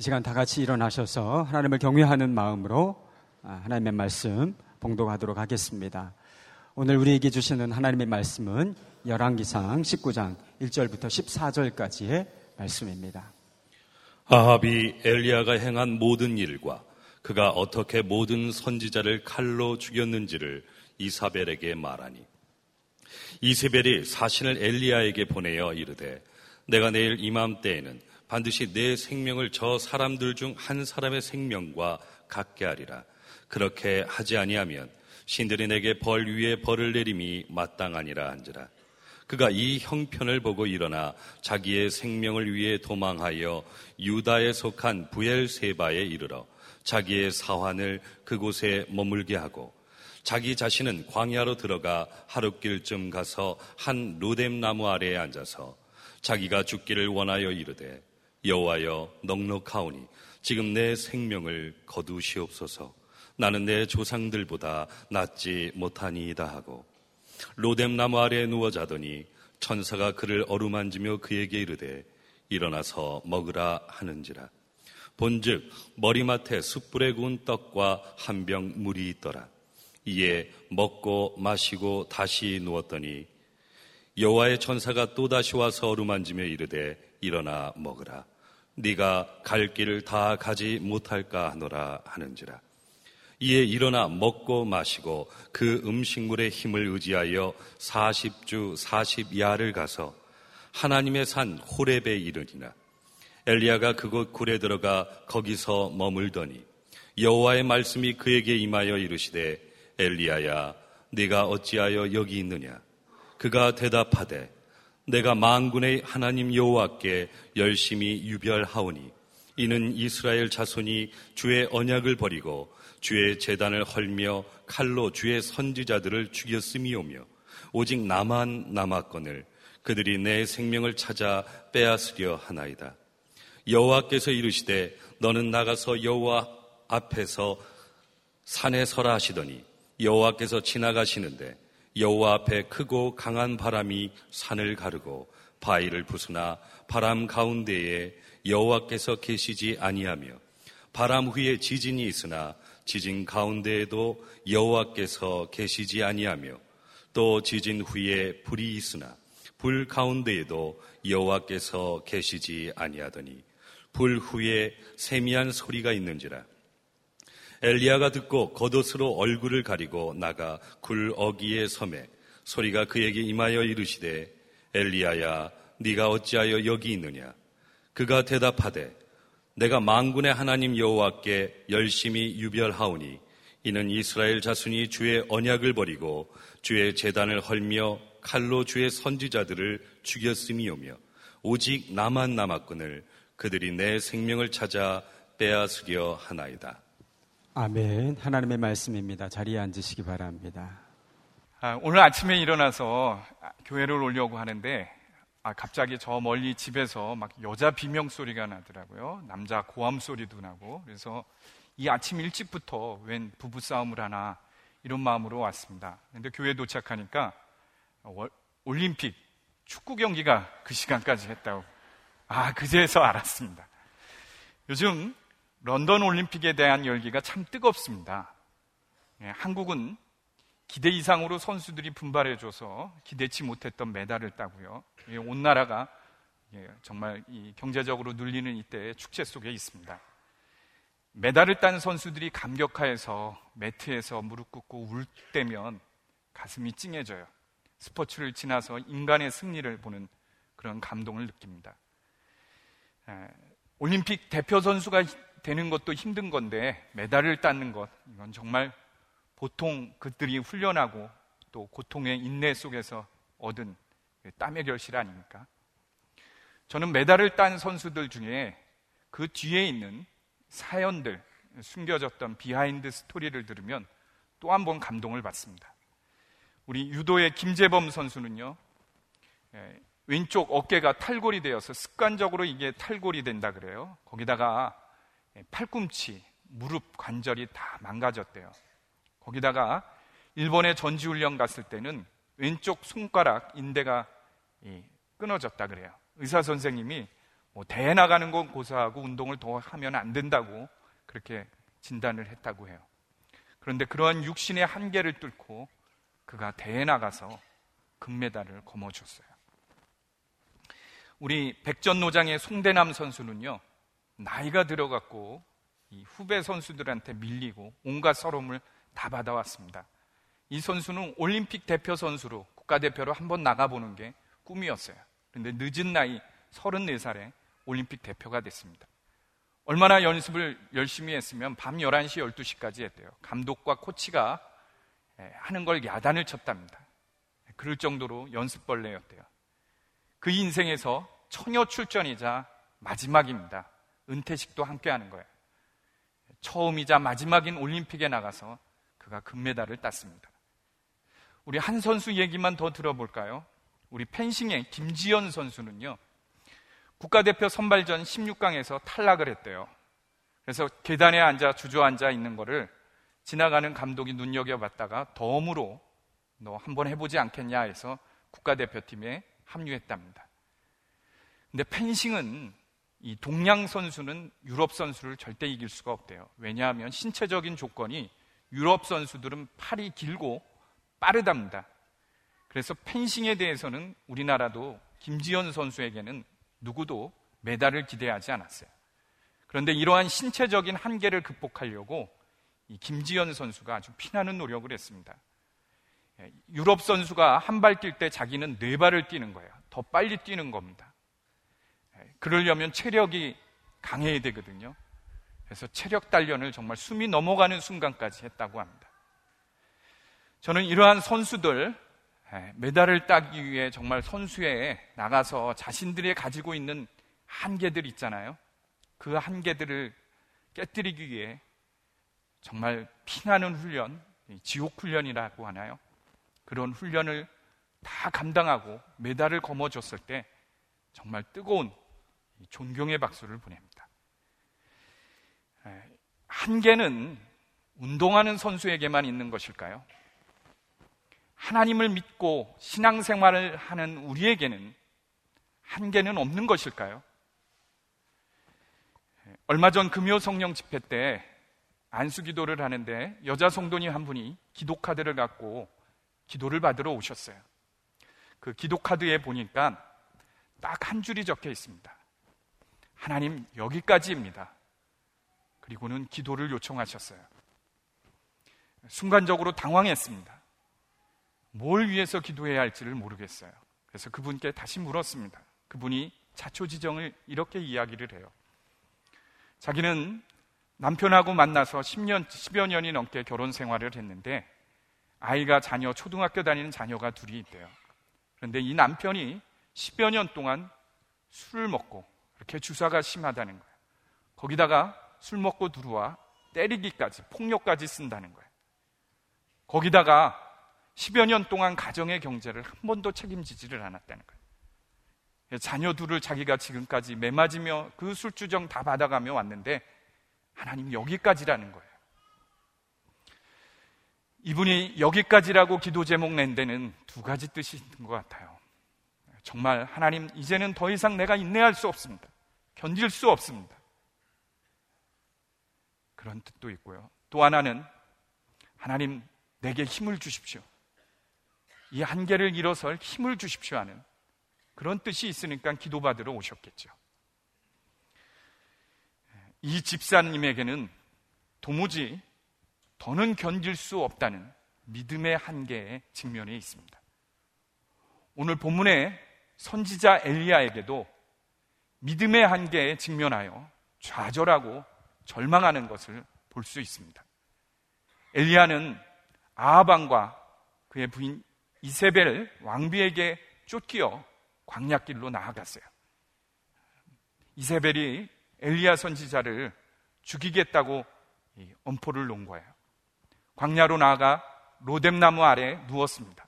이 시간 다 같이 일어나셔서 하나님을 경외하는 마음으로 아, 하나님의 말씀 봉독하도록 하겠습니다. 오늘 우리에게 주시는 하나님의 말씀은 열왕기상 19장 1절부터 14절까지의 말씀입니다. 아합이 엘리야가 행한 모든 일과 그가 어떻게 모든 선지자를 칼로 죽였는지를 이사벨에게 말하니 이세벨이 사신을 엘리야에게 보내어 이르되 내가 내일 이맘때에는 반드시 내 생명을 저 사람들 중 한 사람의 생명과 같게 하리라. 그렇게 하지 아니하면 신들이 내게 벌 위에 벌을 내림이 마땅하니라 한지라. 그가 이 형편을 보고 일어나 자기의 생명을 위해 도망하여 유다에 속한 부엘세바에 이르러 자기의 사환을 그곳에 머물게 하고 자기 자신은 광야로 들어가 하룻길쯤 가서 한 로뎀 나무 아래에 앉아서 자기가 죽기를 원하여 이르되 여호와여 넉넉하오니 지금 내 생명을 거두시옵소서. 나는 내 조상들보다 낫지 못하니이다 하고 로뎀 나무 아래에 누워 자더니 천사가 그를 어루만지며 그에게 이르되 일어나서 먹으라 하는지라. 본즉 머리맡에 숯불에 구운 떡과 한 병 물이 있더라. 이에 먹고 마시고 다시 누웠더니 여호와의 천사가 또 다시 와서 어루만지며 이르되 일어나 먹으라 네가 갈 길을 다 가지 못할까 하노라 하는지라. 이에 일어나 먹고 마시고 그 음식물의 힘을 의지하여 40주 40야를 가서 하나님의 산 호렙에 이르니라. 엘리야가 그곳 굴에 들어가 거기서 머물더니 여호와의 말씀이 그에게 임하여 이르시되 엘리야야 네가 어찌하여 여기 있느냐 그가 대답하되 내가 만군의 하나님 여호와께 열심히 유별하오니 이는 이스라엘 자손이 주의 언약을 버리고 주의 재단을 헐며 칼로 주의 선지자들을 죽였음이오며 오직 나만 남았거늘 그들이 내 생명을 찾아 빼앗으려 하나이다. 여호와께서 이르시되 너는 나가서 여호와 앞에서 산에 서라 하시더니 여호와께서 지나가시는데 여호와 앞에 크고 강한 바람이 산을 가르고 바위를 부수나 바람 가운데에 여호와께서 계시지 아니하며 바람 후에 지진이 있으나 지진 가운데에도 여호와께서 계시지 아니하며 또 지진 후에 불이 있으나 불 가운데에도 여호와께서 계시지 아니하더니 불 후에 세미한 소리가 있는지라 엘리야가 듣고 겉옷으로 얼굴을 가리고 나가 굴 어기에 섬에 소리가 그에게 임하여 이르시되 엘리야야 네가 어찌하여 여기 있느냐 그가 대답하되 내가 망군의 하나님 여호와께 열심히 유별하오니 이는 이스라엘 자손이 주의 언약을 버리고 주의 재단을 헐며 칼로 주의 선지자들을 죽였음이오며 오직 나만 남았거늘 그들이 내 생명을 찾아 빼앗으려 하나이다. 아멘. 하나님의 말씀입니다. 자리에 앉으시기 바랍니다. 아, 오늘 아침에 일어나서 교회를 오려고 하는데 아, 갑자기 저 멀리 집에서 막 여자 비명 소리가 나더라고요. 남자 고함 소리도 나고 그래서 이 아침 일찍부터 웬 부부 싸움을 하나 이런 마음으로 왔습니다. 근데 교회 도착하니까 올림픽 축구 경기가 그 시간까지 했다고 아 그제서 알았습니다. 요즘 런던 올림픽에 대한 열기가 참 뜨겁습니다. 예, 한국은 기대 이상으로 선수들이 분발해줘서 기대치 못했던 메달을 따고요. 예, 온 나라가 예, 정말 경제적으로 눌리는 이때의 축제 속에 있습니다. 메달을 딴 선수들이 감격하여서 매트에서 무릎 꿇고 울 때면 가슴이 찡해져요. 스포츠를 지나서 인간의 승리를 보는 그런 감동을 느낍니다. 예, 올림픽 대표 선수가 되는 것도 힘든 건데 메달을 따는 것 이건 정말 보통 그들이 훈련하고 또 고통의 인내 속에서 얻은 땀의 결실 아닙니까? 저는 메달을 딴 선수들 중에 그 뒤에 있는 사연들 숨겨졌던 behind story를 들으면 또 한 번 감동을 받습니다. 우리 유도의 김재범 선수는요, 예, 왼쪽 어깨가 탈골이 되어서 습관적으로 이게 탈골이 된다 그래요. 거기다가 예, 팔꿈치, 무릎 관절이 다 망가졌대요. 거기다가 일본에 전지훈련 갔을 때는 왼쪽 손가락 인대가 끊어졌다 그래요. 의사 선생님이 뭐뭐 대회 나가는 건 고사하고 운동을 더 하면 안 된다고 그렇게 진단을 했다고 해요. 그런데 그러한 육신의 한계를 뚫고 그가 대회 나가서 금메달을 거머쥐었어요. 우리 백전노장의 송대남 선수는요, 나이가 들어갔고 후배 선수들한테 밀리고 온갖 서름을 다 받아왔습니다. 이 선수는 올림픽 대표 선수로 국가대표로 한번 나가보는 게 꿈이었어요. 그런데 늦은 나이 34살에 올림픽 대표가 됐습니다. 얼마나 연습을 열심히 했으면 밤 11시, 12시까지 했대요. 감독과 코치가 예, 하는 걸 야단을 쳤답니다. 그럴 정도로 연습벌레였대요. 그 인생에서 처녀 출전이자 마지막입니다. 은퇴식도 함께 하는 거예요. 처음이자 마지막인 올림픽에 나가서 그가 금메달을 땄습니다. 우리 한 선수 얘기만 더 들어볼까요? 우리 펜싱의 김지연 선수는요, 국가대표 선발전 16강에서 탈락을 했대요. 그래서 계단에 앉아 주저앉아 있는 거를 지나가는 감독이 눈여겨봤다가 덤으로 너 한번 해보지 않겠냐 해서 국가대표팀에 합류했답니다. 근데 펜싱은 이 동양 선수는 유럽 선수를 절대 이길 수가 없대요. 왜냐하면 신체적인 조건이 유럽 선수들은 팔이 길고 빠르답니다. 그래서 펜싱에 대해서는 우리나라도 김지현 선수에게는 누구도 메달을 기대하지 않았어요. 그런데 이러한 신체적인 한계를 극복하려고 이 김지현 선수가 아주 피나는 노력을 했습니다. 예, 유럽 선수가 한 발 뛸 때 자기는 네 발을 뛰는 거예요. 더 빨리 뛰는 겁니다. 예, 그러려면 체력이 강해야 되거든요. 그래서 체력 단련을 정말 숨이 넘어가는 순간까지 했다고 합니다. 저는 이러한 선수들 예, 메달을 따기 위해 정말 선수에 나가서 자신들이 가지고 있는 한계들 있잖아요. 그 한계들을 깨뜨리기 위해 정말 피나는 훈련, 지옥 훈련이라고 하나요? 그런 훈련을 다 감당하고 메달을 거머쥐었을 때 정말 뜨거운 존경의 박수를 보냅니다. 예, 한계는 운동하는 선수에게만 있는 것일까요? 하나님을 믿고 신앙생활을 하는 우리에게는 한계는 없는 것일까요? 얼마 전 금요 성령 집회 때 안수 기도를 하는데 여자 성도님 한 분이 기도 카드를 갖고 기도를 받으러 오셨어요. 그 기도 카드에 보니까 딱 한 줄이 적혀 있습니다. 하나님 여기까지입니다. 그리고는 기도를 요청하셨어요. 순간적으로 당황했습니다. 뭘 위해서 기도해야 할지를 모르겠어요. 그래서 그분께 다시 물었습니다. 그분이 자초지정을 이렇게 이야기를 해요. 자기는 남편하고 만나서 10년, 10여 년이 넘게 결혼 생활을 했는데 아이가 자녀, 초등학교 다니는 자녀가 둘이 있대요. 그런데 이 남편이 10여 년 동안 술을 먹고 이렇게 주사가 심하다는 거예요. 거기다가 술 먹고 들어와 때리기까지, 폭력까지 쓴다는 거예요. 거기다가 10여 년 동안 가정의 경제를 한 번도 책임지지를 않았다는 거예요. 자녀 둘을 자기가 지금까지 매맞으며 그 술주정 다 받아가며 왔는데 하나님 여기까지라는 거예요. 이분이 여기까지라고 기도 제목 낸 데는 두 가지 뜻이 있는 것 같아요. 정말 하나님 이제는 더 이상 내가 인내할 수 없습니다. 견딜 수 없습니다. 그런 뜻도 있고요. 또 하나는 하나님 내게 힘을 주십시오. 이 한계를 일어설 힘을 주십시오 하는 그런 뜻이 있으니까 기도받으러 오셨겠죠. 이 집사님에게는 도무지 더는 견딜 수 없다는 믿음의 한계에 직면해 있습니다. 오늘 본문의 선지자 엘리야에게도 믿음의 한계에 직면하여 좌절하고 절망하는 것을 볼 수 있습니다. 엘리야는 아하방과 그의 부인 이세벨 왕비에게 쫓기어 광약길로 나아갔어요. 이세벨이 엘리야 선지자를 죽이겠다고 엄포를 놓은 거예요. 광야로 나아가 로뎀나무 아래 누웠습니다.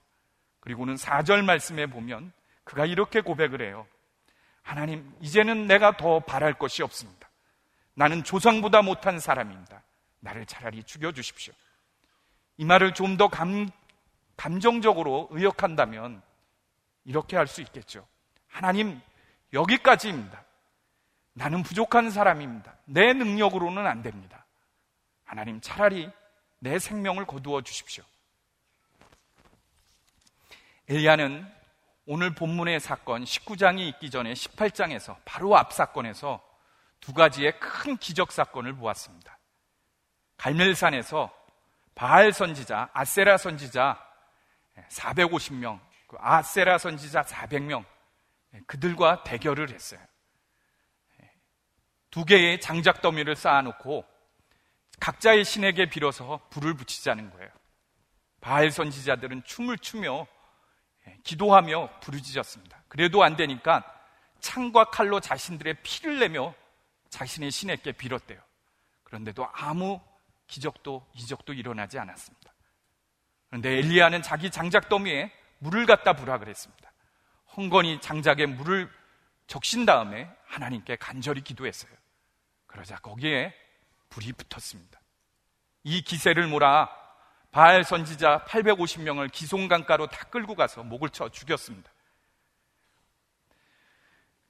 그리고는 4절 말씀에 보면 그가 이렇게 고백을 해요. 하나님, 이제는 내가 더 바랄 것이 없습니다. 나는 조상보다 못한 사람입니다. 나를 차라리 죽여주십시오. 이 말을 좀 더 감정적으로 의역한다면 이렇게 할 수 있겠죠. 하나님, 여기까지입니다. 나는 부족한 사람입니다. 내 능력으로는 안 됩니다. 하나님 차라리 내 생명을 거두어 주십시오. 엘리야는 오늘 본문의 사건 19장이 있기 전에 18장에서 바로 앞 사건에서 두 가지의 큰 기적 사건을 보았습니다. 갈멜산에서 바알 선지자, 아세라 선지자 450명, 그 아세라 선지자 400명 그들과 대결을 했어요. 두 개의 장작 더미를 쌓아놓고 각자의 신에게 빌어서 불을 붙이자는 거예요. 바알 선지자들은 춤을 추며 예, 기도하며 부르짖었습니다. 그래도 안 되니까 창과 칼로 자신들의 피를 내며 자신의 신에게 빌었대요. 그런데도 아무 기적도 이적도 일어나지 않았습니다. 그런데 엘리야는 자기 장작 더미에 물을 갖다 부라 그랬습니다. 헝건이 장작에 물을 적신 다음에 하나님께 간절히 기도했어요. 그러자 거기에 불이 붙었습니다. 이 기세를 몰아 바알 선지자 850명을 기송강가로 다 끌고 가서 목을 쳐 죽였습니다.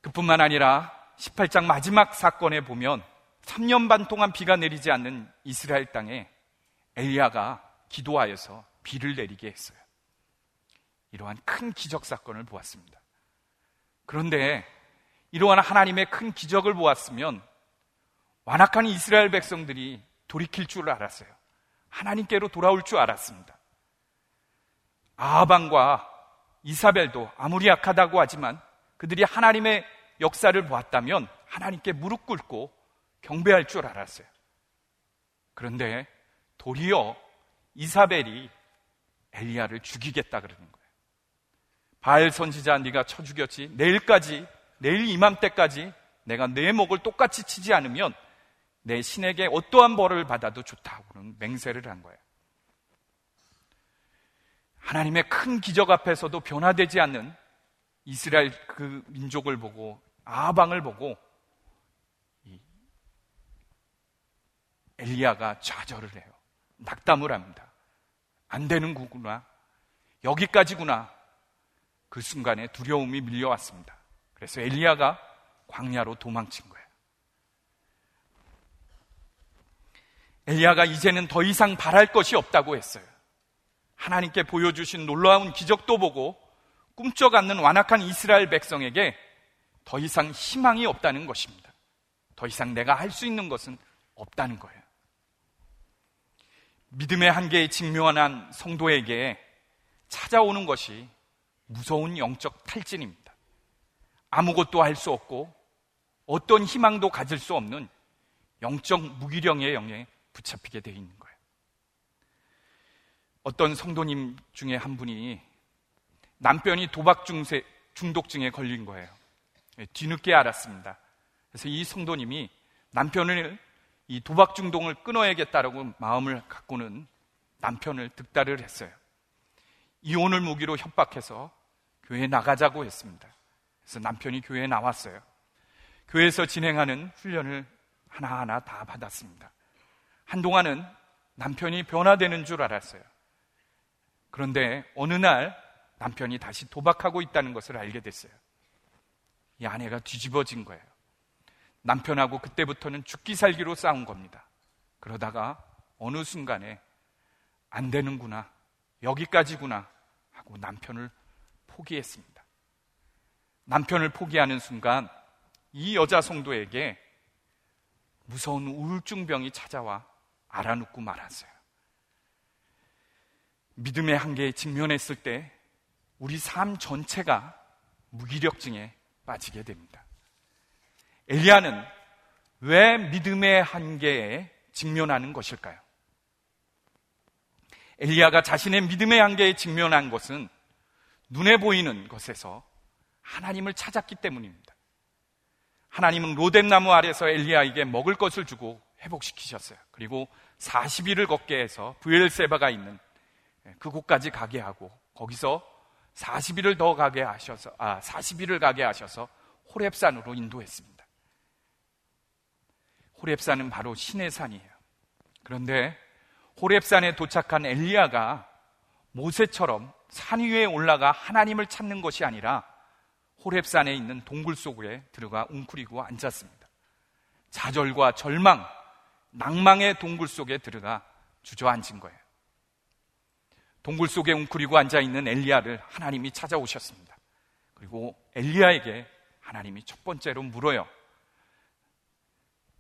그뿐만 아니라 18장 마지막 사건에 보면 3년 반 동안 비가 내리지 않는 이스라엘 땅에 엘리야가 기도하여서 비를 내리게 했어요. 이러한 큰 기적 사건을 보았습니다. 그런데 이러한 하나님의 큰 기적을 보았으면 완악한 이스라엘 백성들이 돌이킬 줄 알았어요. 하나님께로 돌아올 줄 알았습니다. 아하방과 이사벨도 아무리 약하다고 하지만 그들이 하나님의 역사를 보았다면 하나님께 무릎 꿇고 경배할 줄 알았어요. 그런데 도리어 이사벨이 엘리야를 죽이겠다 그러는 거예요. 바알 선지자 네가 쳐 죽였지. 내일까지 내일 이맘때까지 내가 내 목을 똑같이 치지 않으면 내 신에게 어떠한 벌을 받아도 좋다고는 맹세를 한 거예요. 하나님의 큰 기적 앞에서도 변화되지 않는 이스라엘 그 민족을 보고 아방을 보고 엘리야가 좌절을 해요. 낙담을 합니다. 안 되는 구구나. 여기까지구나. 그 순간에 두려움이 밀려왔습니다. 그래서 엘리야가 광야로 도망친 거예요. 엘리야가 이제는 더 이상 바랄 것이 없다고 했어요. 하나님께 보여주신 놀라운 기적도 보고 꿈쩍 않는 완악한 이스라엘 백성에게 더 이상 희망이 없다는 것입니다. 더 이상 내가 할 수 있는 것은 없다는 거예요. 믿음의 한계에 직면한 성도에게 찾아오는 것이 무서운 영적 탈진입니다. 아무것도 할 수 없고 어떤 희망도 가질 수 없는 영적 무기력의 영에 붙잡히게 되어 있는 거예요. 어떤 성도님 중에 한 분이 남편이 도박 중세, 중독증에 걸린 거예요. 예, 뒤늦게 알았습니다. 그래서 이 성도님이 남편을 이 도박 중독을 끊어야겠다라고 마음을 갖고는 남편을 득달을 했어요. 이혼을 무기로 협박해서 교회에 나가자고 했습니다. 그래서 남편이 교회에 나왔어요. 교회에서 진행하는 훈련을 하나하나 다 받았습니다. 한동안은 남편이 변화되는 줄 알았어요. 그런데 어느 날 남편이 다시 도박하고 있다는 것을 알게 됐어요. 이 아내가 뒤집어진 거예요. 남편하고 그때부터는 죽기 살기로 싸운 겁니다. 그러다가 어느 순간에 안 되는구나, 여기까지구나 하고 남편을 포기했습니다. 남편을 포기하는 순간 이 여자 성도에게 무서운 우울증병이 찾아와 알아눕고 말았어요. 믿음의 한계에 직면했을 때 우리 삶 전체가 무기력증에 빠지게 됩니다. 엘리야는 왜 믿음의 한계에 직면하는 것일까요? 엘리야가 자신의 믿음의 한계에 직면한 것은 눈에 보이는 것에서 하나님을 찾았기 때문입니다. 하나님은 로뎀나무 아래서 엘리야에게 먹을 것을 주고 회복시키셨어요. 그리고 40일을 걷게 해서 부엘세바가 있는 그곳까지 가게 하고 거기서 40일을 더 가게 하셔서 아 40일을 가게 하셔서 호렙산으로 인도했습니다. 호렙산은 바로 신의 산이에요. 그런데 호렙산에 도착한 엘리야가 모세처럼 산 위에 올라가 하나님을 찾는 것이 아니라 호렙산에 있는 동굴 속에 들어가 웅크리고 앉았습니다. 좌절과 절망, 낭망의 동굴 속에 들어가 주저앉은 거예요. 동굴 속에 웅크리고 앉아 있는 엘리야를 하나님이 찾아오셨습니다. 그리고 엘리야에게 하나님이 첫 번째로 물어요.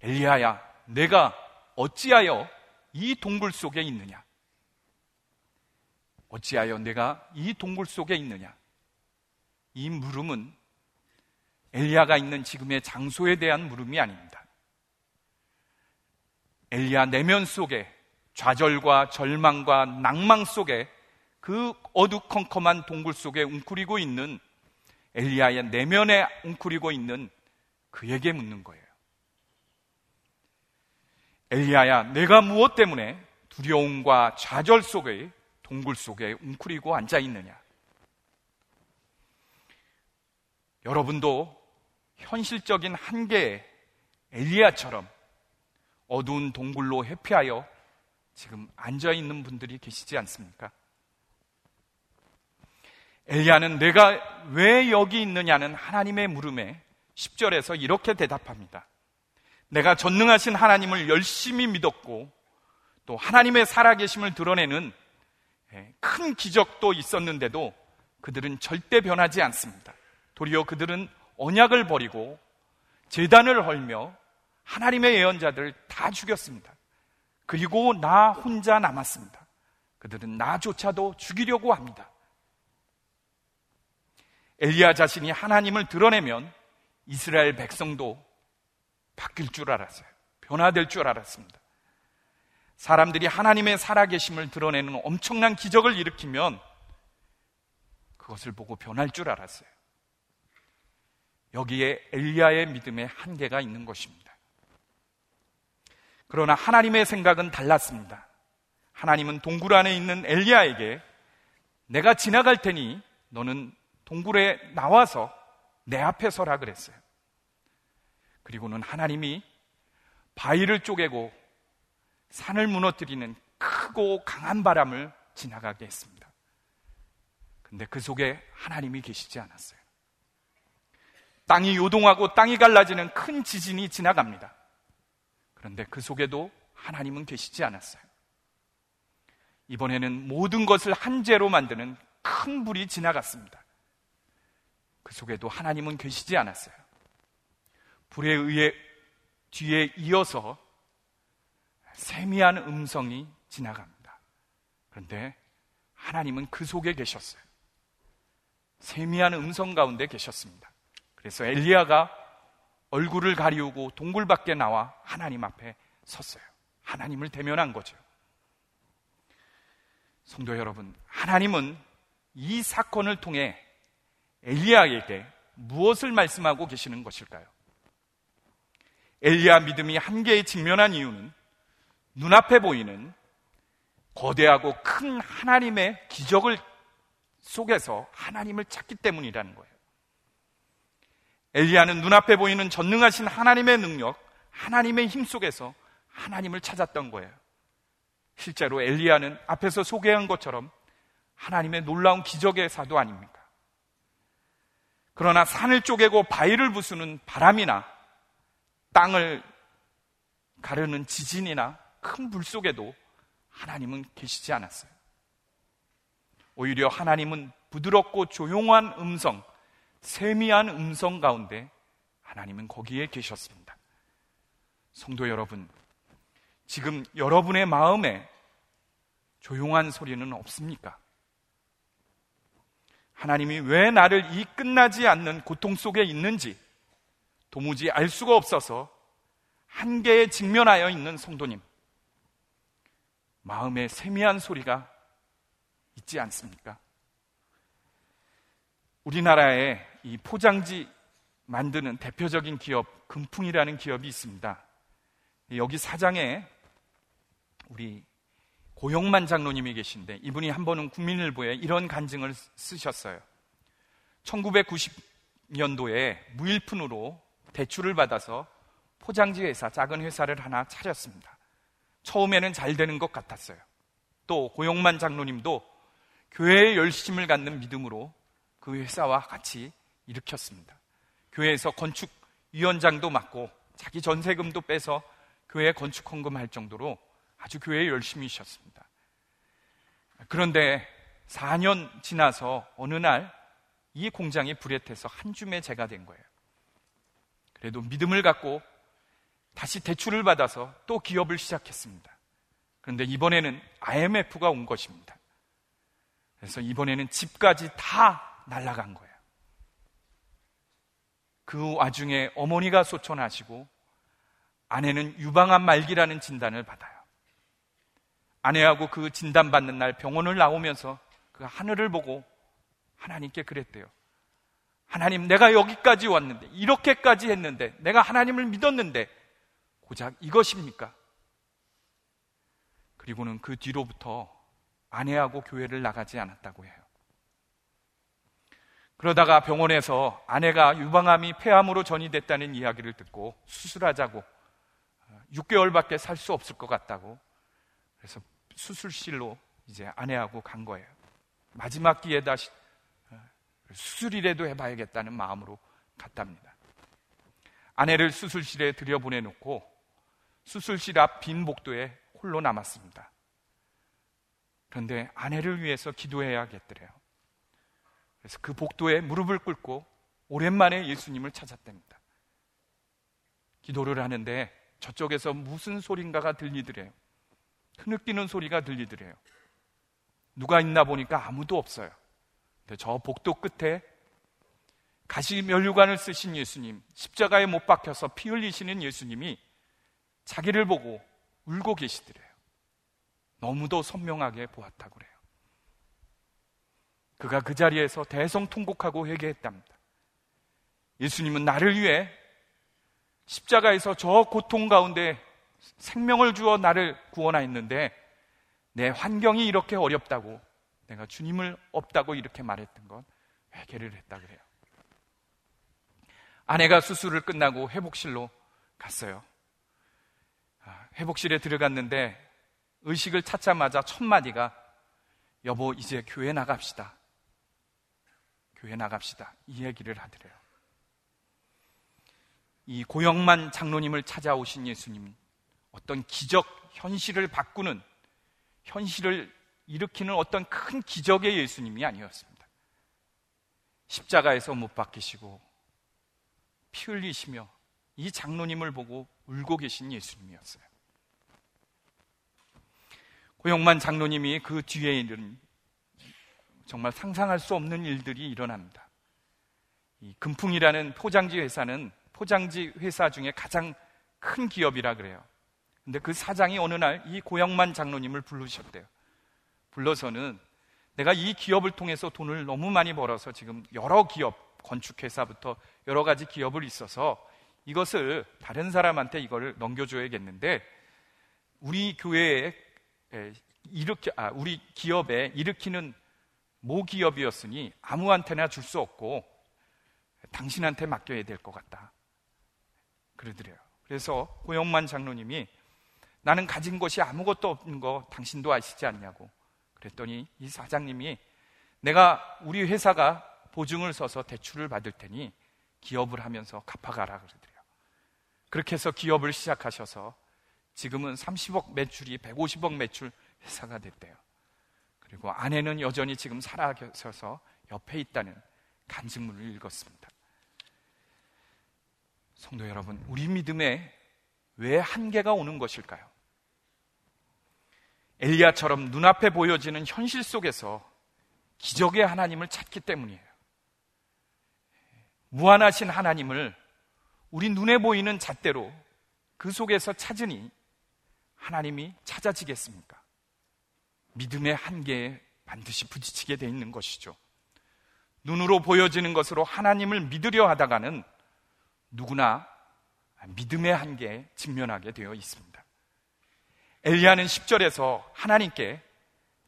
엘리야야, 내가 어찌하여 이 동굴 속에 있느냐? 어찌하여 내가 이 동굴 속에 있느냐? 이 물음은 엘리야가 있는 지금의 장소에 대한 물음이 아닙니다. 엘리야 내면 속에 좌절과 절망과 낭망 속에 그 어두컴컴한 동굴 속에 웅크리고 있는 엘리야의 내면에 웅크리고 있는 그에게 묻는 거예요. 엘리야야, 내가 무엇 때문에 두려움과 좌절 속에 동굴 속에 웅크리고 앉아 있느냐? 여러분도 현실적인 한계에 엘리야처럼 어두운 동굴로 회피하여 지금 앉아 있는 분들이 계시지 않습니까? 엘리야는 내가 왜 여기 있느냐는 하나님의 물음에 10절에서 이렇게 대답합니다. 내가 전능하신 하나님을 열심히 믿었고 또 하나님의 살아계심을 드러내는 예, 큰 기적도 있었는데도 그들은 절대 변하지 않습니다. 도리어 그들은 언약을 버리고 재단을 헐며 하나님의 예언자들을 다 죽였습니다. 그리고 나 혼자 남았습니다. 그들은 나조차도 죽이려고 합니다. 엘리야 자신이 하나님을 드러내면 이스라엘 백성도 바뀔 줄 알았어요. 변화될 줄 알았습니다. 사람들이 하나님의 살아계심을 드러내는 엄청난 기적을 일으키면 그것을 보고 변할 줄 알았어요. 여기에 엘리야의 믿음에 한계가 있는 것입니다. 그러나 하나님의 생각은 달랐습니다. 하나님은 동굴 안에 있는 엘리야에게 내가 지나갈 테니 너는 동굴에 나와서 내 앞에 서라 그랬어요. 그리고는 하나님이 바위를 쪼개고 산을 무너뜨리는 크고 강한 바람을 지나가게 했습니다. 근데 그 속에 하나님이 계시지 않았어요. 땅이 요동하고 땅이 갈라지는 큰 지진이 지나갑니다. 그런데 그 속에도 하나님은 계시지 않았어요. 이번에는 모든 것을 한재로 만드는 큰 불이 지나갔습니다. 그 속에도 하나님은 계시지 않았어요. 불에 의해 뒤에 이어서 세미한 음성이 지나갑니다. 그런데 하나님은 그 속에 계셨어요. 세미한 음성 가운데 계셨습니다. 그래서 엘리야가 얼굴을 가리우고 동굴 밖에 나와 하나님 앞에 섰어요. 하나님을 대면한 거죠. 성도 여러분, 하나님은 이 사건을 통해 엘리야에게 무엇을 말씀하고 계시는 것일까요? 엘리야 믿음이 한계에 직면한 이유는 눈앞에 보이는 거대하고 큰 하나님의 기적을 속에서 하나님을 찾기 때문이라는 거예요. 엘리야는 눈앞에 보이는 전능하신 하나님의 능력, 하나님의 힘 속에서 하나님을 찾았던 거예요. 실제로 엘리야는 앞에서 소개한 것처럼 하나님의 놀라운 기적의 사도 아닙니까? 그러나 산을 쪼개고 바위를 부수는 바람이나 땅을 가르는 지진이나 큰 불 속에도 하나님은 계시지 않았어요. 오히려 하나님은 부드럽고 조용한 음성, 세미한 음성 가운데 하나님은 거기에 계셨습니다. 성도 여러분, 지금 여러분의 마음에 조용한 소리는 없습니까? 하나님이 왜 나를 이 끝나지 않는 고통 속에 있는지 도무지 알 수가 없어서 한계에 직면하여 있는 성도님. 마음에 세미한 소리가 있지 않습니까? 우리나라에 이 포장지 만드는 대표적인 기업, 금풍이라는 기업이 있습니다. 여기 사장에 우리 고용만 장로님이 계신데 이분이 한 번은 국민일보에 이런 간증을 쓰셨어요. 1990년도에 무일푼으로 대출을 받아서 포장지 회사, 작은 회사를 하나 차렸습니다. 처음에는 잘 되는 것 같았어요. 또 고용만 장로님도 교회의 열심을 갖는 믿음으로 그 회사와 같이 일으켰습니다. 교회에서 건축위원장도 맡고 자기 전세금도 빼서 교회 건축 헌금할 정도로 아주 교회에 열심히 있었습니다. 그런데 4년 지나서 어느 날 이 공장이 불에 태서 한 줌의 재가 된 거예요. 그래도 믿음을 갖고 다시 대출을 받아서 또 기업을 시작했습니다. 그런데 이번에는 IMF가 온 것입니다. 그래서 이번에는 집까지 다 날아간 거예요. 그 와중에 어머니가 소천하시고 아내는 유방암 말기라는 진단을 받아요. 아내하고 그 진단받는 날 병원을 나오면서 그 하늘을 보고 하나님께 그랬대요. 하나님, 내가 여기까지 왔는데, 이렇게까지 했는데, 내가 하나님을 믿었는데, 고작 이것입니까? 그리고는 그 뒤로부터 아내하고 교회를 나가지 않았다고 해요. 그러다가 병원에서 아내가 유방암이 폐암으로 전이됐다는 이야기를 듣고 수술하자고 6개월밖에 살 수 없을 것 같다고 그래서 수술실로 이제 아내하고 간 거예요. 마지막 기회에 다시 어, 수술이라도 해봐야겠다는 마음으로 갔답니다. 아내를 수술실에 들여보내놓고 수술실 앞 빈 복도에 홀로 남았습니다. 그런데 아내를 위해서 기도해야겠더래요. 그래서 그 복도에 무릎을 꿇고 오랜만에 예수님을 찾았답니다. 기도를 하는데 저쪽에서 무슨 소린가가 들리더래요. 흐느끼는 소리가 들리더래요. 누가 있나 보니까 아무도 없어요. 근데 저 복도 끝에 가시 면류관을 쓰신 예수님, 십자가에 못 박혀서 피 흘리시는 예수님이 자기를 보고 울고 계시더래요. 너무도 선명하게 보았다고 그래요. 그가 그 자리에서 대성통곡하고 회개했답니다. 예수님은 나를 위해 십자가에서 저 고통 가운데 생명을 주어 나를 구원하였는데 내 환경이 이렇게 어렵다고 내가 주님을 없다고 이렇게 말했던 건 회개를 했다 그래요. 아내가 수술을 끝나고 회복실로 갔어요. 아, 회복실에 들어갔는데 의식을 찾자마자 첫 마디가 여보 이제 교회 나갑시다. 교회 나갑시다. 이 얘기를 하더래요. 이 고영만 장로님을 찾아오신 예수님 어떤 기적, 현실을 바꾸는 현실을 일으키는 어떤 큰 기적의 예수님이 아니었습니다. 십자가에서 못 박히시고 피 흘리시며 이 장로님을 보고 울고 계신 예수님이었어요. 고영만 장로님이 그 뒤에 있는 정말 상상할 수 없는 일들이 일어납니다. 이 금풍이라는 포장지 회사는 포장지 회사 중에 가장 큰 기업이라 그래요. 근데 그 사장이 어느 날 이 고영만 장로님을 부르셨대요. 불러서는 내가 이 기업을 통해서 돈을 너무 많이 벌어서 지금 여러 기업, 건축회사부터 여러 가지 기업을 있어서 이것을 다른 사람한테 이걸 넘겨줘야겠는데 우리 교회에 이렇게 아, 우리 기업에 일으키는 모기업이었으니 아무한테나 줄 수 없고 당신한테 맡겨야 될 것 같다. 그러더래요. 그래서 고영만 장로님이 나는 가진 것이 아무것도 없는 거 당신도 아시지 않냐고. 그랬더니 이 사장님이 내가 우리 회사가 보증을 서서 대출을 받을 테니 기업을 하면서 갚아가라 그러더래요. 그렇게 해서 기업을 시작하셔서 지금은 30억 매출이 150억 매출 회사가 됐대요. 그리고 아내는 여전히 지금 살아 계셔서 옆에 있다는 간증문을 읽었습니다. 성도 여러분, 우리 믿음에 왜 한계가 오는 것일까요? 엘리야처럼 눈앞에 보여지는 현실 속에서 기적의 하나님을 찾기 때문이에요. 무한하신 하나님을 우리 눈에 보이는 잣대로 그 속에서 찾으니 하나님이 찾아지겠습니까? 믿음의 한계에 반드시 부딪히게 돼 있는 것이죠. 눈으로 보여지는 것으로 하나님을 믿으려 하다가는 누구나 믿음의 한계에 직면하게 되어 있습니다. 엘리야는 10절에서 하나님께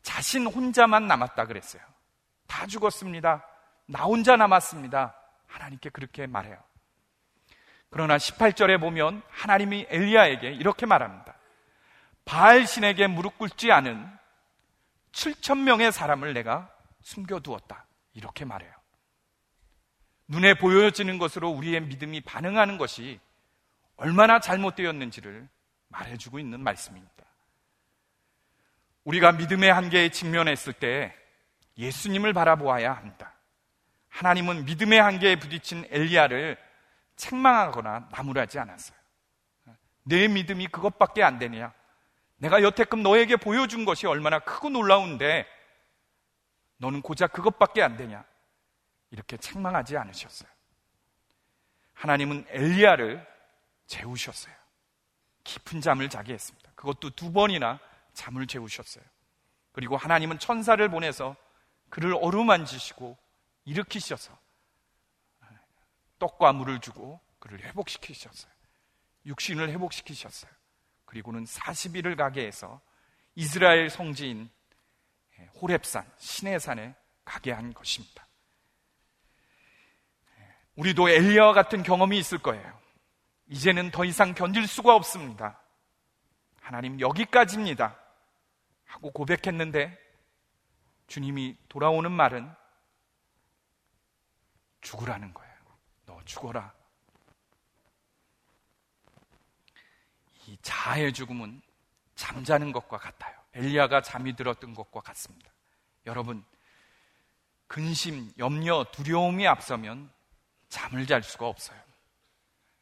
자신 혼자만 남았다 그랬어요. 다 죽었습니다. 나 혼자 남았습니다. 하나님께 그렇게 말해요. 그러나 18절에 보면 하나님이 엘리야에게 이렇게 말합니다. 바알 신에게 무릎 꿇지 않은 7천 명의 사람을 내가 숨겨두었다. 이렇게 말해요. 눈에 보여지는 것으로 우리의 믿음이 반응하는 것이 얼마나 잘못되었는지를 말해주고 있는 말씀입니다. 우리가 믿음의 한계에 직면했을 때 예수님을 바라보아야 합니다. 하나님은 믿음의 한계에 부딪힌 엘리야를 책망하거나 나무라지 않았어요. 내 믿음이 그것밖에 안 되냐? 내가 여태껏 너에게 보여준 것이 얼마나 크고 놀라운데 너는 고작 그것밖에 안 되냐? 이렇게 책망하지 않으셨어요. 하나님은 엘리야를 재우셨어요. 깊은 잠을 자게 했습니다. 그것도 두 번이나 잠을 재우셨어요. 그리고 하나님은 천사를 보내서 그를 어루만지시고 일으키셔서 떡과 물을 주고 그를 회복시키셨어요. 육신을 회복시키셨어요. 그리고는 40일을 가게 해서 이스라엘 성지인 호렙산, 시내산에 가게 한 것입니다. 우리도 엘리야와 같은 경험이 있을 거예요. 이제는 더 이상 견딜 수가 없습니다. 하나님 여기까지입니다. 하고 고백했는데 주님이 돌아오는 말은 죽으라는 거예요. 너 죽어라. 이 자아의 죽음은 잠자는 것과 같아요. 엘리야가 잠이 들었던 것과 같습니다. 여러분, 근심, 염려, 두려움이 앞서면 잠을 잘 수가 없어요.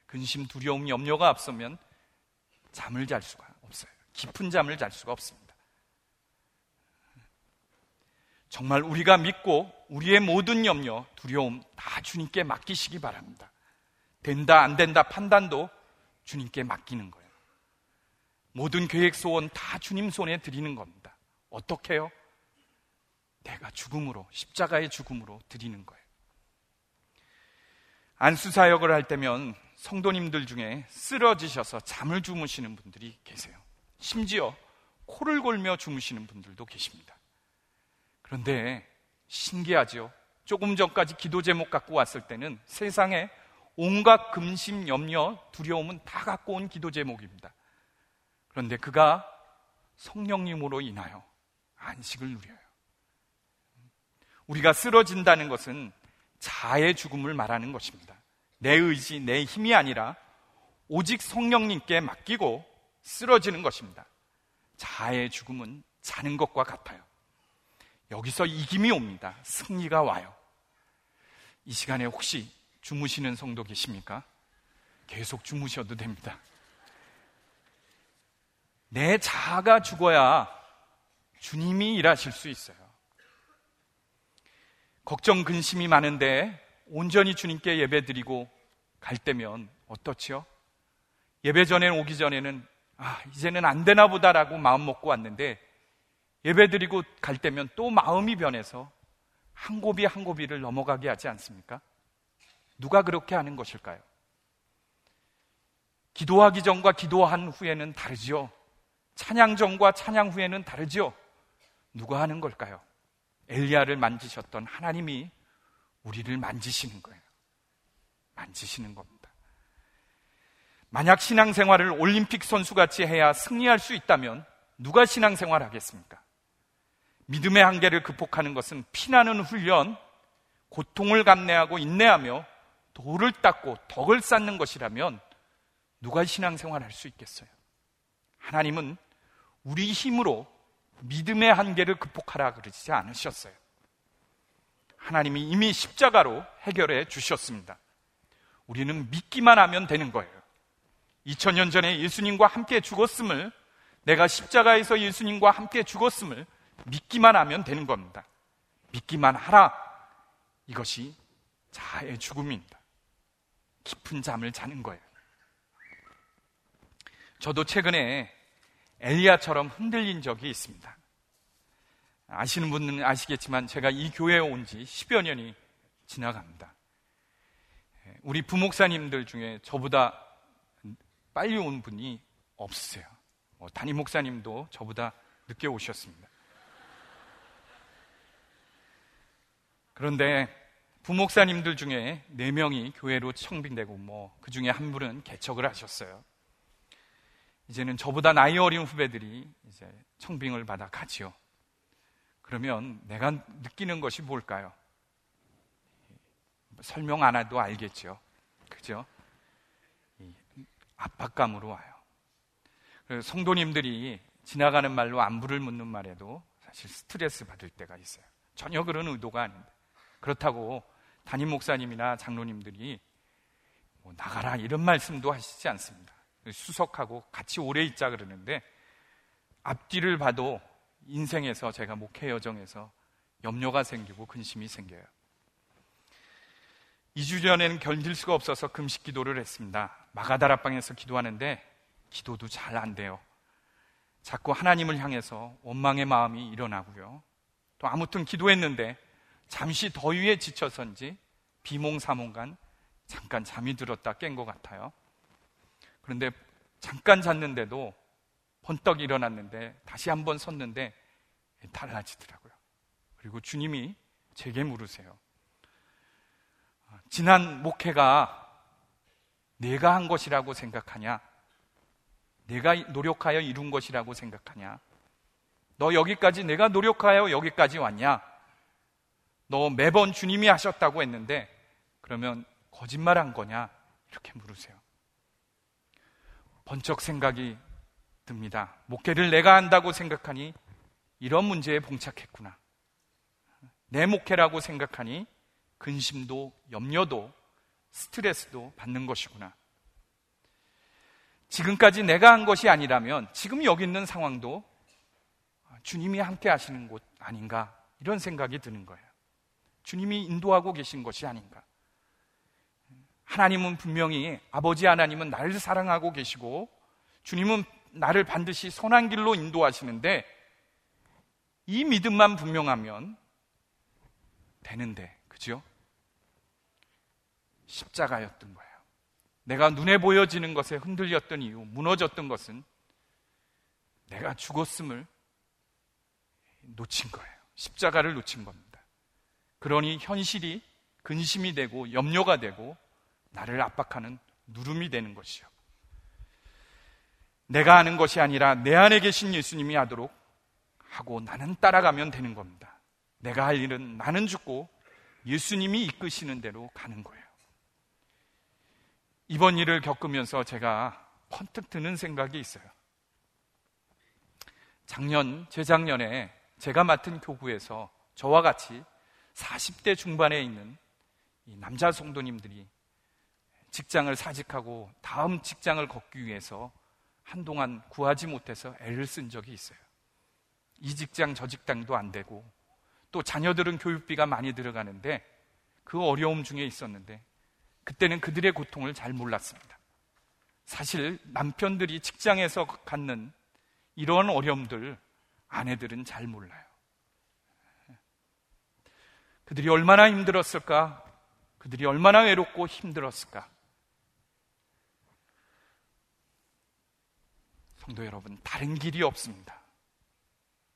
근심, 두려움, 염려가 앞서면 잠을 잘 수가 없어요. 깊은 잠을 잘 수가 없습니다. 정말 우리가 믿고 우리의 모든 염려, 두려움 다 주님께 맡기시기 바랍니다. 된다, 안 된다 판단도 주님께 맡기는 거예요. 모든 계획 소원 다 주님 손에 드리는 겁니다. 어떻게 해요? 내가 죽음으로, 십자가의 죽음으로 드리는 거예요. 안수사역을 할 때면 성도님들 중에 쓰러지셔서 잠을 주무시는 분들이 계세요. 심지어 코를 골며 주무시는 분들도 계십니다. 그런데 신기하죠? 조금 전까지 기도 제목 갖고 왔을 때는 세상에 온갖 금심, 염려, 두려움은 다 갖고 온 기도 제목입니다. 그런데 그가 성령님으로 인하여 안식을 누려요. 우리가 쓰러진다는 것은 자의 죽음을 말하는 것입니다. 내 의지, 내 힘이 아니라 오직 성령님께 맡기고 쓰러지는 것입니다. 자의 죽음은 자는 것과 같아요. 여기서 이김이 옵니다. 승리가 와요. 이 시간에 혹시 주무시는 성도 계십니까? 계속 주무셔도 됩니다. 내 자아가 죽어야 주님이 일하실 수 있어요. 걱정, 근심이 많은데 온전히 주님께 예배 드리고 갈 때면 어떻지요? 예배 전에 오기 전에는 아, 이제는 안 되나 보다라고 마음 먹고 왔는데 예배 드리고 갈 때면 또 마음이 변해서 한 고비 한 고비를 넘어가게 하지 않습니까? 누가 그렇게 하는 것일까요? 기도하기 전과 기도한 후에는 다르지요. 찬양 전과 찬양 후에는 다르지요. 누가 하는 걸까요? 엘리야를 만지셨던 하나님이 우리를 만지시는 거예요. 만지시는 겁니다. 만약 신앙생활을 올림픽 선수같이 해야 승리할 수 있다면 누가 신앙생활 하겠습니까? 믿음의 한계를 극복하는 것은 피나는 훈련, 고통을 감내하고 인내하며 돌을 닦고 덕을 쌓는 것이라면 누가 신앙생활 할 수 있겠어요? 하나님은 우리 힘으로 믿음의 한계를 극복하라 그러지 않으셨어요. 하나님이 이미 십자가로 해결해 주셨습니다. 우리는 믿기만 하면 되는 거예요. 2000년 전에 예수님과 함께 죽었음을 내가 십자가에서 예수님과 함께 죽었음을 믿기만 하면 되는 겁니다. 믿기만 하라. 이것이 자의 죽음입니다. 깊은 잠을 자는 거예요. 저도 최근에 엘리야처럼 흔들린 적이 있습니다. 아시는 분은 아시겠지만 제가 이 교회에 온 지 10여 년이 지나갑니다. 우리 부목사님들 중에 저보다 빨리 온 분이 없으세요. 뭐 담임 목사님도 저보다 늦게 오셨습니다. 그런데 부목사님들 중에 4명이 교회로 청빙되고 뭐 그 중에 한 분은 개척을 하셨어요. 이제는 저보다 나이 어린 후배들이 이제 청빙을 받아 가지요. 그러면 내가 느끼는 것이 뭘까요? 설명 안 해도 알겠죠. 그죠? 압박감으로 와요. 성도님들이 지나가는 말로 안부를 묻는 말에도 사실 스트레스 받을 때가 있어요. 전혀 그런 의도가 아닌데. 그렇다고 담임 목사님이나 장로님들이 뭐 나가라 이런 말씀도 하시지 않습니다. 수석하고 같이 오래 있자 그러는데 앞뒤를 봐도 인생에서 제가 목회 여정에서 염려가 생기고 근심이 생겨요. 2주 전에는 견딜 수가 없어서 금식 기도를 했습니다. 마가다락방에서 기도하는데 기도도 잘 안 돼요. 자꾸 하나님을 향해서 원망의 마음이 일어나고요. 또 아무튼 기도했는데 잠시 더위에 지쳐서인지 비몽사몽간 잠깐 잠이 들었다 깬 것 같아요. 그런데 잠깐 잤는데도 번떡 일어났는데 다시 한번 섰는데 달라지더라고요. 그리고 주님이 제게 물으세요. 지난 목회가 내가 한 것이라고 생각하냐? 내가 노력하여 이룬 것이라고 생각하냐? 너 여기까지 내가 노력하여 여기까지 왔냐? 너 매번 주님이 하셨다고 했는데 그러면 거짓말 한 거냐? 이렇게 물으세요. 번쩍 생각이 듭니다. 목회를 내가 한다고 생각하니 이런 문제에 봉착했구나. 내 목회라고 생각하니 근심도 염려도 스트레스도 받는 것이구나. 지금까지 내가 한 것이 아니라면 지금 여기 있는 상황도 주님이 함께 하시는 곳 아닌가 이런 생각이 드는 거예요. 주님이 인도하고 계신 것이 아닌가. 하나님은 분명히 아버지 하나님은 나를 사랑하고 계시고 주님은 나를 반드시 선한 길로 인도하시는데 이 믿음만 분명하면 되는데, 그죠? 십자가였던 거예요. 내가 눈에 보여지는 것에 흔들렸던 이유, 무너졌던 것은 내가 죽었음을 놓친 거예요. 십자가를 놓친 겁니다. 그러니 현실이 근심이 되고 염려가 되고 나를 압박하는 누름이 되는 것이요. 내가 하는 것이 아니라 내 안에 계신 예수님이 하도록 하고 나는 따라가면 되는 겁니다. 내가 할 일은 나는 죽고 예수님이 이끄시는 대로 가는 거예요. 이번 일을 겪으면서 제가 펀뜩 드는 생각이 있어요. 작년, 재작년에 제가 맡은 교구에서 저와 같이 40대 중반에 있는 남자 성도님들이 직장을 사직하고 다음 직장을 걷기 위해서 한동안 구하지 못해서 애를 쓴 적이 있어요. 이 직장 저 직장도 안 되고 또 자녀들은 교육비가 많이 들어가는데 그 어려움 중에 있었는데 그때는 그들의 고통을 잘 몰랐습니다. 사실 남편들이 직장에서 갖는 이런 어려움들 아내들은 잘 몰라요. 그들이 얼마나 힘들었을까? 그들이 얼마나 외롭고 힘들었을까? 성도 여러분, 다른 길이 없습니다.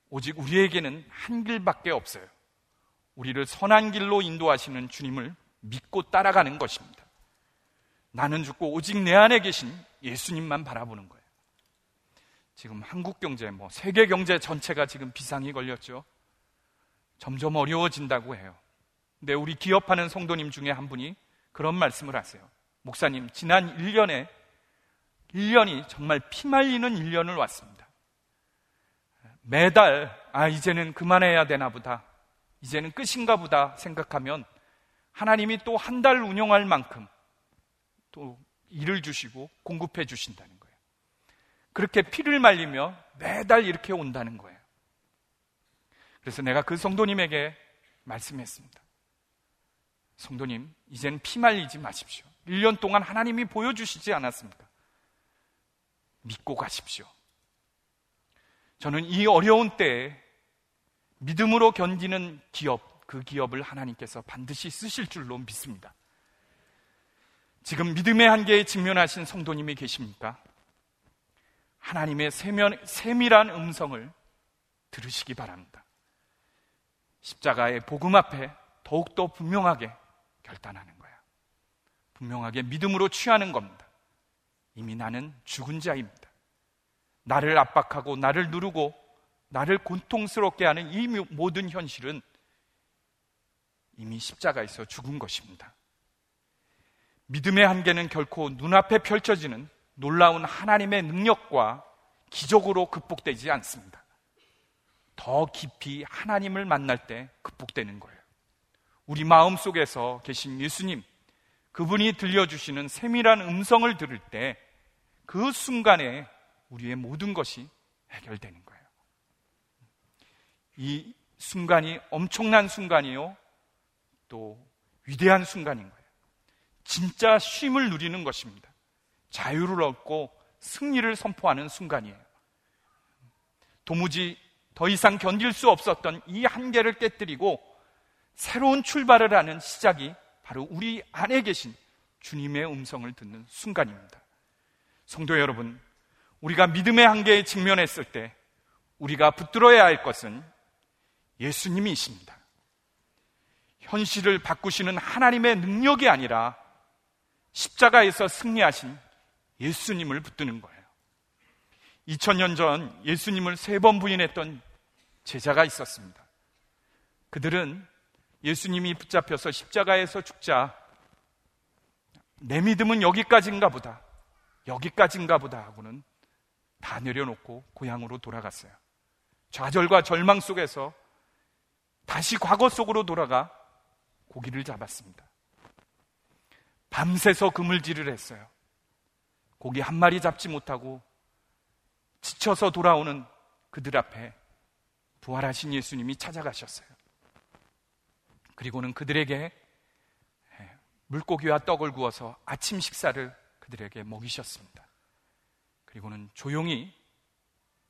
오직 우리에게는 한 길밖에 없어요. 우리를 선한 길로 인도하시는 주님을 믿고 따라가는 것입니다. 나는 죽고 오직 내 안에 계신 예수님만 바라보는 거예요. 지금 한국 경제, 뭐 세계 경제 전체가 지금 비상이 걸렸죠. 점점 어려워진다고 해요. 근데 우리 기업하는 성도님 중에 한 분이 그런 말씀을 하세요. 목사님, 지난 1년에 1년이 정말 피말리는 1년을 왔습니다. 매달, 아, 이제는 그만해야 되나 보다. 이제는 끝인가 보다 생각하면 하나님이 또 한 달 운영할 만큼 또 일을 주시고 공급해 주신다는 거예요. 그렇게 피를 말리며 매달 이렇게 온다는 거예요. 그래서 내가 그 성도님에게 말씀했습니다. 성도님, 이제는 피 말리지 마십시오. 1년 동안 하나님이 보여주시지 않았습니까? 믿고 가십시오. 저는 이 어려운 때에 믿음으로 견디는 기업, 그 기업을 하나님께서 반드시 쓰실 줄로 믿습니다. 지금 믿음의 한계에 직면하신 성도님이 계십니까? 하나님의 세면, 세밀한 음성을 들으시기 바랍니다. 십자가의 복음 앞에 더욱더 분명하게 결단하는 거야. 분명하게 믿음으로 취하는 겁니다. 이미 나는 죽은 자입니다. 나를 압박하고 나를 누르고 나를 고통스럽게 하는 이 모든 현실은 이미 십자가에서 죽은 것입니다. 믿음의 한계는 결코 눈앞에 펼쳐지는 놀라운 하나님의 능력과 기적으로 극복되지 않습니다. 더 깊이 하나님을 만날 때 극복되는 거예요. 우리 마음 속에서 계신 예수님, 그분이 들려주시는 세밀한 음성을 들을 때 그 순간에 우리의 모든 것이 해결되는 거예요. 이 순간이 엄청난 순간이요. 또 위대한 순간인 거예요. 진짜 쉼을 누리는 것입니다. 자유를 얻고 승리를 선포하는 순간이에요. 도무지 더 이상 견딜 수 없었던 이 한계를 깨뜨리고 새로운 출발을 하는 시작이 바로 우리 안에 계신 주님의 음성을 듣는 순간입니다. 성도 여러분, 우리가 믿음의 한계에 직면했을 때 우리가 붙들어야 할 것은 예수님이십니다. 현실을 바꾸시는 하나님의 능력이 아니라 십자가에서 승리하신 예수님을 붙드는 거예요. 2000년 전 예수님을 세 번 부인했던 제자가 있었습니다. 그들은 예수님이 붙잡혀서 십자가에서 죽자 내 믿음은 여기까지인가 보다. 여기까지인가 보다 하고는 다 내려놓고 고향으로 돌아갔어요. 좌절과 절망 속에서 다시 과거 속으로 돌아가 고기를 잡았습니다. 밤새서 그물질을 했어요. 고기 한 마리 잡지 못하고 지쳐서 돌아오는 그들 앞에 부활하신 예수님이 찾아가셨어요. 그리고는 그들에게 물고기와 떡을 구워서 아침 식사를 그들에게 먹이셨습니다. 그리고는 조용히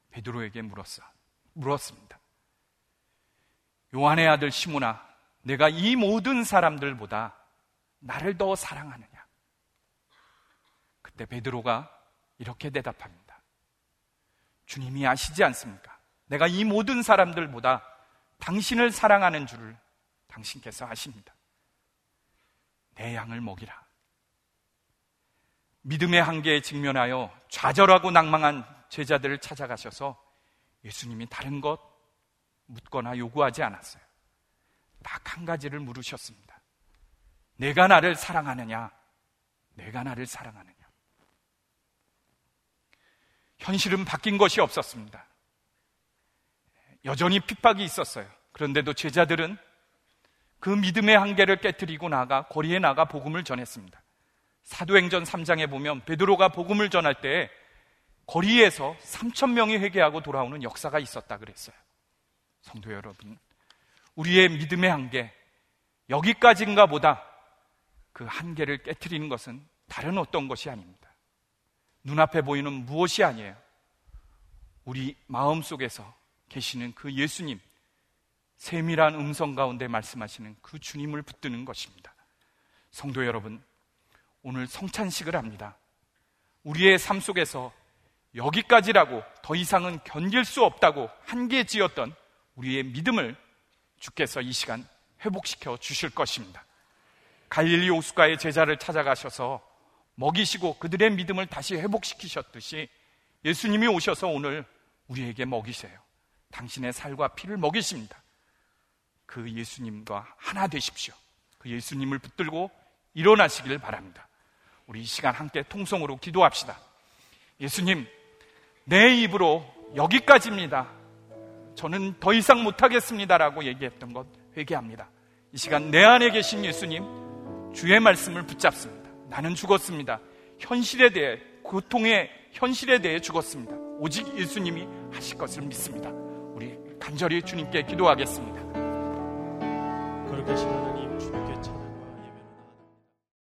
베드로에게 물었어, 물었습니다. 요한의 아들 시모나, 내가 이 모든 사람들보다 나를 더 사랑하느냐? 그때 베드로가 이렇게 대답합니다. 주님이 아시지 않습니까? 내가 이 모든 사람들보다 당신을 사랑하는 줄을 당신께서 아십니다. 내 양을 먹이라. 믿음의 한계에 직면하여 좌절하고 낭망한 제자들을 찾아가셔서 예수님이 다른 것 묻거나 요구하지 않았어요. 딱 한 가지를 물으셨습니다. 내가 나를 사랑하느냐? 내가 나를 사랑하느냐? 현실은 바뀐 것이 없었습니다. 여전히 핍박이 있었어요. 그런데도 제자들은 그 믿음의 한계를 깨뜨리고 나가 거리에 나가 복음을 전했습니다. 사도행전 3장에 보면 베드로가 복음을 전할 때 거리에서 3천 명이 회개하고 돌아오는 역사가 있었다 그랬어요. 성도 여러분, 우리의 믿음의 한계 여기까지인가 보다 그 한계를 깨뜨리는 것은 다른 어떤 것이 아닙니다. 눈앞에 보이는 무엇이 아니에요. 우리 마음 속에서 계시는 그 예수님, 세밀한 음성 가운데 말씀하시는 그 주님을 붙드는 것입니다. 성도 여러분, 오늘 성찬식을 합니다. 우리의 삶 속에서 여기까지라고 더 이상은 견딜 수 없다고 한계 지었던 우리의 믿음을 주께서 이 시간 회복시켜 주실 것입니다. 갈릴리 오수가의 제자를 찾아가셔서 먹이시고 그들의 믿음을 다시 회복시키셨듯이 예수님이 오셔서 오늘 우리에게 먹이세요. 당신의 살과 피를 먹이십니다. 그 예수님과 하나 되십시오. 그 예수님을 붙들고 일어나시길 바랍니다. 우리 이 시간 함께 통성으로 기도합시다. 예수님, 내 입으로 여기까지입니다. 저는 더 이상 못하겠습니다라고 얘기했던 것 회개합니다. 이 시간 내 안에 계신 예수님, 주의 말씀을 붙잡습니다. 나는 죽었습니다. 현실에 대해, 고통의 현실에 대해 죽었습니다. 오직 예수님이 하실 것을 믿습니다. 우리 간절히 주님께 기도하겠습니다. 그렇게 시간을